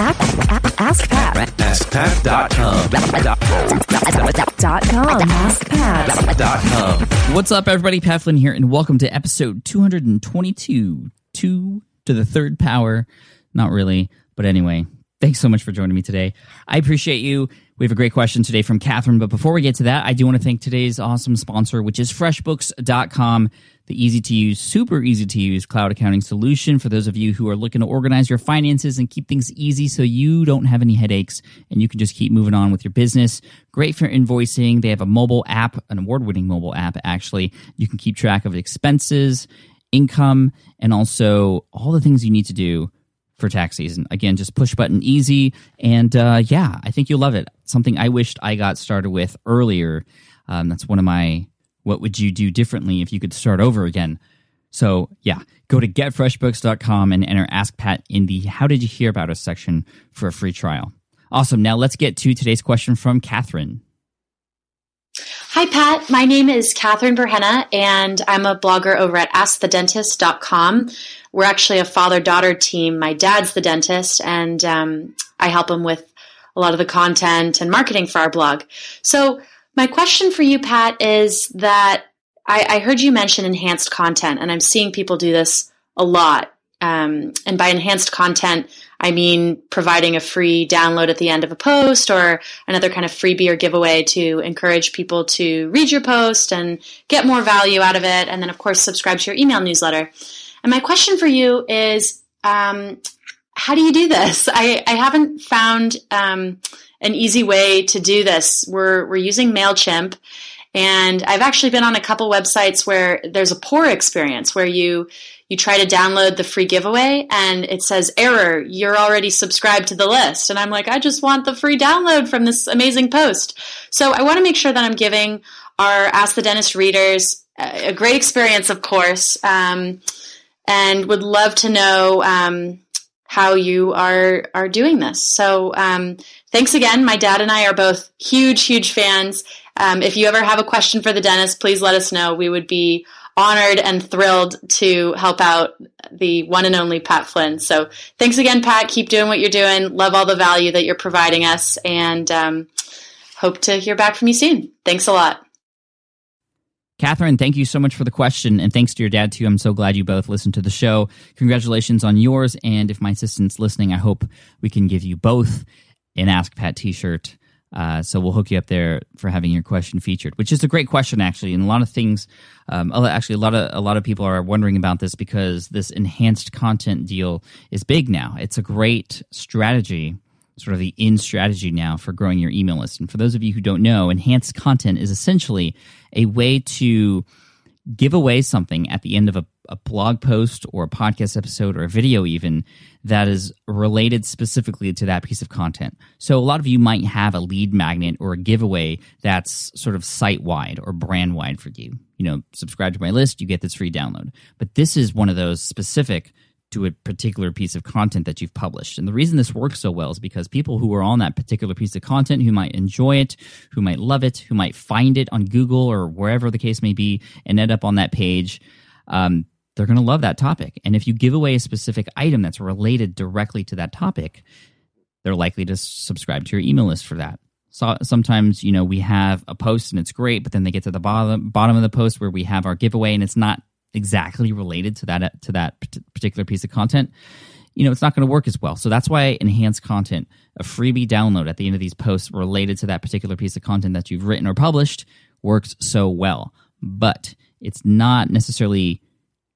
Ask Pat. AskPat.com. Dot com. What's up, everybody? Pat Flynn here, and welcome to episode 222, two to the third power. Not really, but anyway, thanks so much for joining me today. I appreciate you. We have a great question today from Catherine, but before we get to that, I do want to thank today's awesome sponsor, which is FreshBooks.com, the easy to use, super easy to use cloud accounting solution for those of you who are looking to organize your finances and keep things easy so you don't have any headaches and you can just keep moving on with your business. Great for invoicing. They have a mobile app, an award winning mobile app, actually. You can keep track of expenses, income, and also all the things you need to do for tax season. Again, just push button easy. And uh, yeah, I think you'll love it. Something I wished I got started with earlier. Um, that's one of my what would you do differently if you could start over again? So yeah, go to getfreshbooks.com and enter Ask Pat in the How Did You Hear About Us section for a free trial. Awesome. Now let's get to today's question from Catherine. Hi, Pat. My name is Catherine Burhenne, and I'm a blogger over at AskTheDentist.com. We're actually a father daughter team. My dad's the dentist, and um, I help him with a lot of the content and marketing for our blog. So, my question for you, Pat, is that I, I heard you mention enhanced content, and I'm seeing people do this a lot. Um, and by enhanced content, I mean providing a free download at the end of a post or another kind of freebie or giveaway to encourage people to read your post and get more value out of it. And then, of course, subscribe to your email newsletter. And my question for you is um, how do you do this? I, I haven't found um, an easy way to do this. We're, we're using MailChimp. And I've actually been on a couple websites where there's a poor experience where you you try to download the free giveaway and it says error you're already subscribed to the list and i'm like i just want the free download from this amazing post so i want to make sure that i'm giving our ask the dentist readers a great experience of course um, and would love to know um, how you are are doing this so um, thanks again my dad and i are both huge huge fans um, if you ever have a question for the dentist please let us know we would be honored and thrilled to help out the one and only Pat Flynn. So thanks again, Pat. Keep doing what you're doing. Love all the value that you're providing us and um, hope to hear back from you soon. Thanks a lot. Catherine, thank you so much for the question, and thanks to your dad too. I'm so glad you both listened to the show. Congratulations on yours, and if my assistant's listening, I hope we can give you both an Ask Pat T-shirt. Uh, so we'll hook you up there for having your question featured, which is a great question actually, and a lot of things. Um, actually, a lot of a lot of people are wondering about this because this enhanced content deal is big now. It's a great strategy, sort of the in strategy now for growing your email list. And for those of you who don't know, enhanced content is essentially a way to give away something at the end of a, a, blog post or a podcast episode or a video even that is related specifically to that piece of content. So a lot of you might have a lead magnet or a giveaway that's sort of site wide or brand wide for you. You know subscribe to my list you get this free download. But this is one of those specific to a particular piece of content that you've published. And the reason this works so well is because people who are on that particular piece of content, who might enjoy it, who might love it, who might find it on Google or wherever the case may be, and end up on that page, um, they're going to love that topic. And if you give away a specific item that's related directly to that topic, they're likely to subscribe to your email list for that. So sometimes, you know, we have a post and it's great, but then they get to the bottom bottom of the post where we have our giveaway and it's not exactly related to that to that particular piece of content you know it's not going to work as well. So that's why enhanced content a freebie download at the end of these posts related to that particular piece of content that you've written or published works so well. But it's not necessarily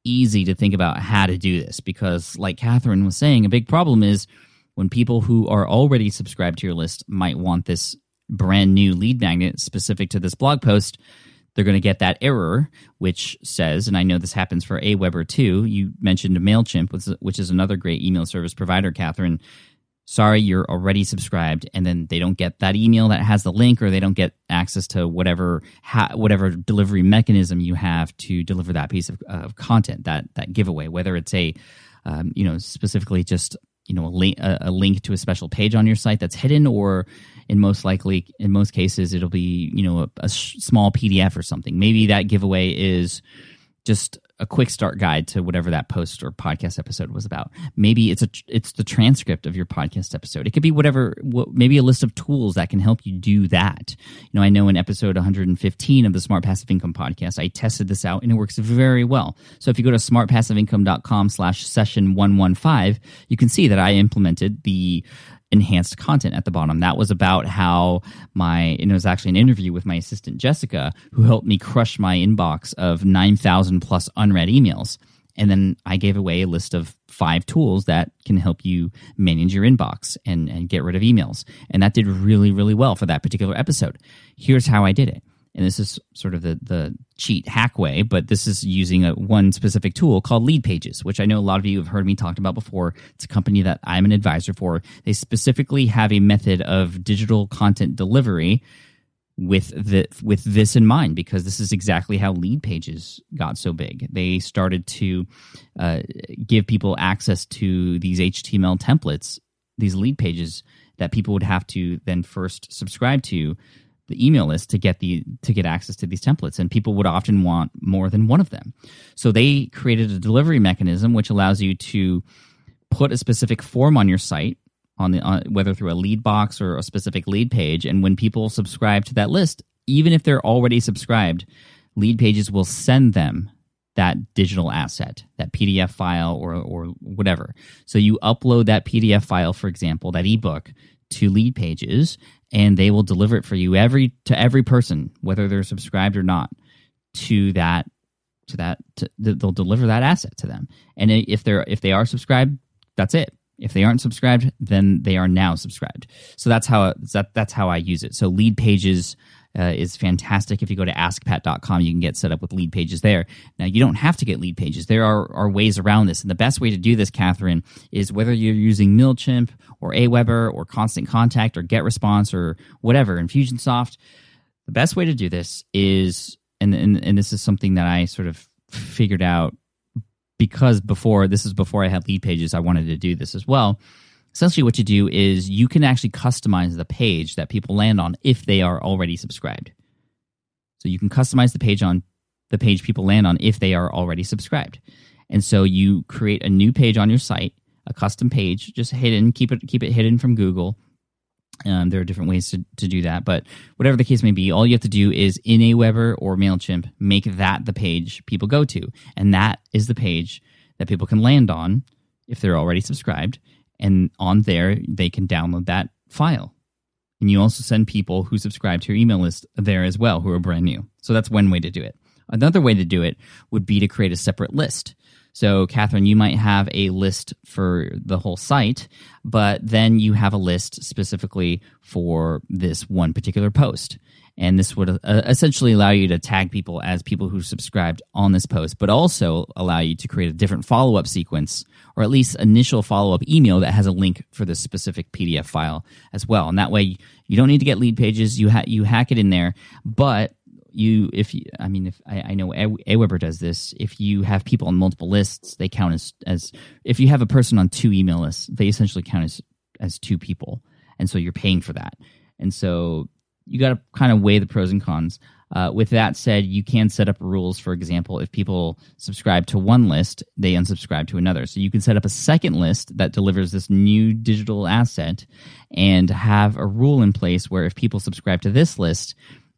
easy to think about how to do this because like catherine was saying a big problem is when people who are already subscribed to your list might want this brand new lead magnet specific to this blog post they're going to get that error, which says, and I know this happens for Aweber too. You mentioned MailChimp, which is another great email service provider, Catherine. Sorry, you're already subscribed, and then they don't get that email that has the link, or they don't get access to whatever ha- whatever delivery mechanism you have to deliver that piece of, of content, that that giveaway, whether it's a um, you know specifically just you know a link, a, link to a special page on your site that's hidden, or in most likely in most cases it'll be you know a, a small pdf or something. Maybe that giveaway is just a quick start guide to whatever that post or podcast episode was about. Maybe it's a it's the transcript of your podcast episode. It could be whatever. Maybe a list of tools that can help you do that. You know, I know in episode 115 of the Smart Passive Income podcast, I tested this out and it works very well. So if you go to smartpassiveincome.com/slash session 115, you can see that I implemented the enhanced content at the bottom. That was about how my, it was actually an interview with my assistant Jessica, who helped me crush my inbox of 9,000 plus unread emails. And then I gave away a list of five tools that can help you manage your inbox and, and get rid of emails. And that did really, really well for that particular episode. Here's how I did it and this is sort of the the cheat hack way, but this is using a one specific tool called Lead Pages, which I know a lot of you have heard me talk about before. It's a company that I'm an advisor for. They specifically have a method of digital content delivery with the with this in mind because this is exactly how lead pages got so big they started to uh, give people access to these html templates these lead pages that people would have to then first subscribe to the email list to get the to get access to these templates and people would often want more than one of them. So they created a delivery mechanism which allows you to put a specific form on your site on the on, whether through a lead box or a specific lead page and when people subscribe to that list even if they're already subscribed lead pages will send them that digital asset that pdf file or or whatever. So you upload that pdf file for example that ebook to lead pages and they will deliver it for you every to every person whether they're subscribed or not to that to that to, they'll deliver that asset to them. And if they're if they are subscribed that's it. If they aren't subscribed then they are now subscribed. So that's how that, that's how i use it. So lead pages uh, is fantastic. If you go to askpat.com, you can get set up with lead pages there. Now, you don't have to get lead pages. There are, are ways around this. And the best way to do this, Catherine, is whether you're using MailChimp or Aweber or Constant Contact or GetResponse or whatever, Infusionsoft, the best way to do this is, and, and, and this is something that I sort of figured out because before, this is before I had lead pages, I wanted to do this as well essentially what you do is you can actually customize the page that people land on if they are already subscribed. So you can customize the page on the page people land on if they are already subscribed. And so you create a new page on your site, a custom page, just hidden, keep it keep it hidden from Google. Um, there are different ways to, to do that, but whatever the case may be, all you have to do is in Aweber or Mailchimp, make that the page people go to, and that is the page that people can land on if they're already subscribed and on there they can download that file. And you also send people who subscribe to your email list there as well who are brand new. So that's one way to do it. Another way to do it would be to create a separate list. So, Catherine, you might have a list for the whole site, but then you have a list specifically for this one particular post. And this would uh, essentially allow you to tag people as people who subscribed on this post, but also allow you to create a different follow up sequence or at least initial follow up email that has a link for this specific PDF file as well. And that way you don't need to get lead pages. You, ha- you hack it in there, but you if you i mean if i, I know aweber does this if you have people on multiple lists they count as as if you have a person on two email lists they essentially count as as two people and so you're paying for that and so you got to kind of weigh the pros and cons. Uh, with that said, you can set up rules. For example, if people subscribe to one list, they unsubscribe to another. So you can set up a second list that delivers this new digital asset and have a rule in place where if people subscribe to this list,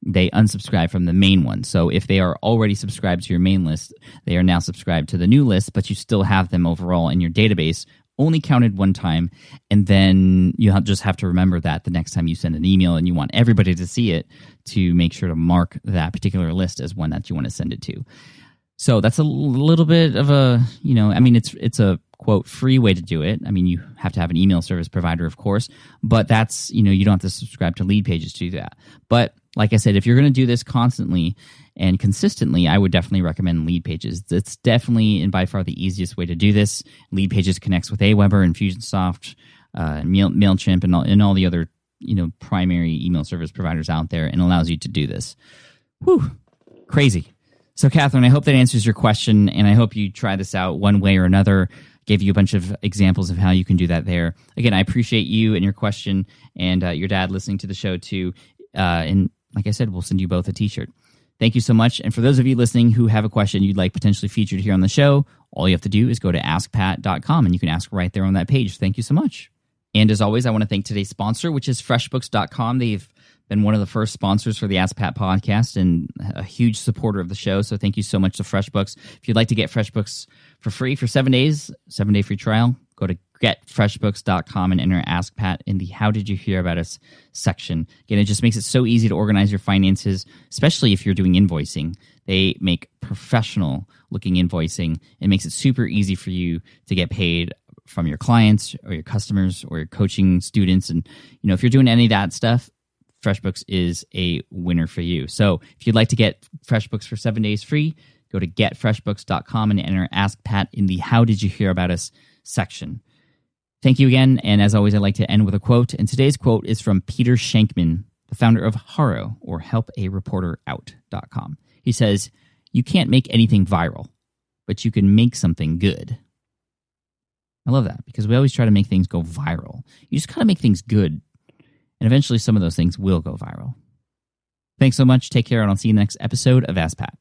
they unsubscribe from the main one. So if they are already subscribed to your main list, they are now subscribed to the new list, but you still have them overall in your database only counted one time. And then you just have to remember that the next time you send an email and you want everybody to see it to make sure to mark that particular list as one that you want to send it to. So that's a little bit of a you know i mean it's it's a quote free way to do it. I mean you have to have an email service provider of course but that's you know you don't have to subscribe to lead pages to do that. But like i said if you're going to do this constantly and consistently, I would definitely recommend Lead Pages. It's definitely and by far the easiest way to do this. Lead Pages connects with Aweber, Infusionsoft, uh, Mail, Mailchimp, and all, and all the other you know primary email service providers out there, and allows you to do this. Whew, crazy. So, Catherine, I hope that answers your question, and I hope you try this out one way or another. Gave you a bunch of examples of how you can do that there. Again, I appreciate you and your question, and uh, your dad listening to the show too. Uh, and like I said, we'll send you both a T-shirt. Thank you so much. And for those of you listening who have a question you'd like potentially featured here on the show, all you have to do is go to askpat.com and you can ask right there on that page. Thank you so much. And as always, I want to thank today's sponsor, which is freshbooks.com. They've been one of the first sponsors for the Ask Pat podcast and a huge supporter of the show. So thank you so much to FreshBooks. If you'd like to get FreshBooks for free for seven days, seven day free trial, go to getfreshbooks.com and enter Ask Pat in the How Did You Hear About Us section. Again, it just makes it so easy to organize your finances, especially if you're doing invoicing. They make professional looking invoicing. It makes it super easy for you to get paid from your clients or your customers or your coaching students. And, you know, if you're doing any of that stuff, FreshBooks is a winner for you. So if you'd like to get FreshBooks for seven days free, go to getfreshbooks.com and enter Ask Pat in the How Did You Hear About Us section. Thank you again. And as always, I'd like to end with a quote. And today's quote is from Peter Shankman, the founder of Haro or helpareporterout.com. He says, You can't make anything viral, but you can make something good. I love that because we always try to make things go viral. You just got to make things good and eventually some of those things will go viral. Thanks so much. Take care, and I'll see you next episode of Ask Pat.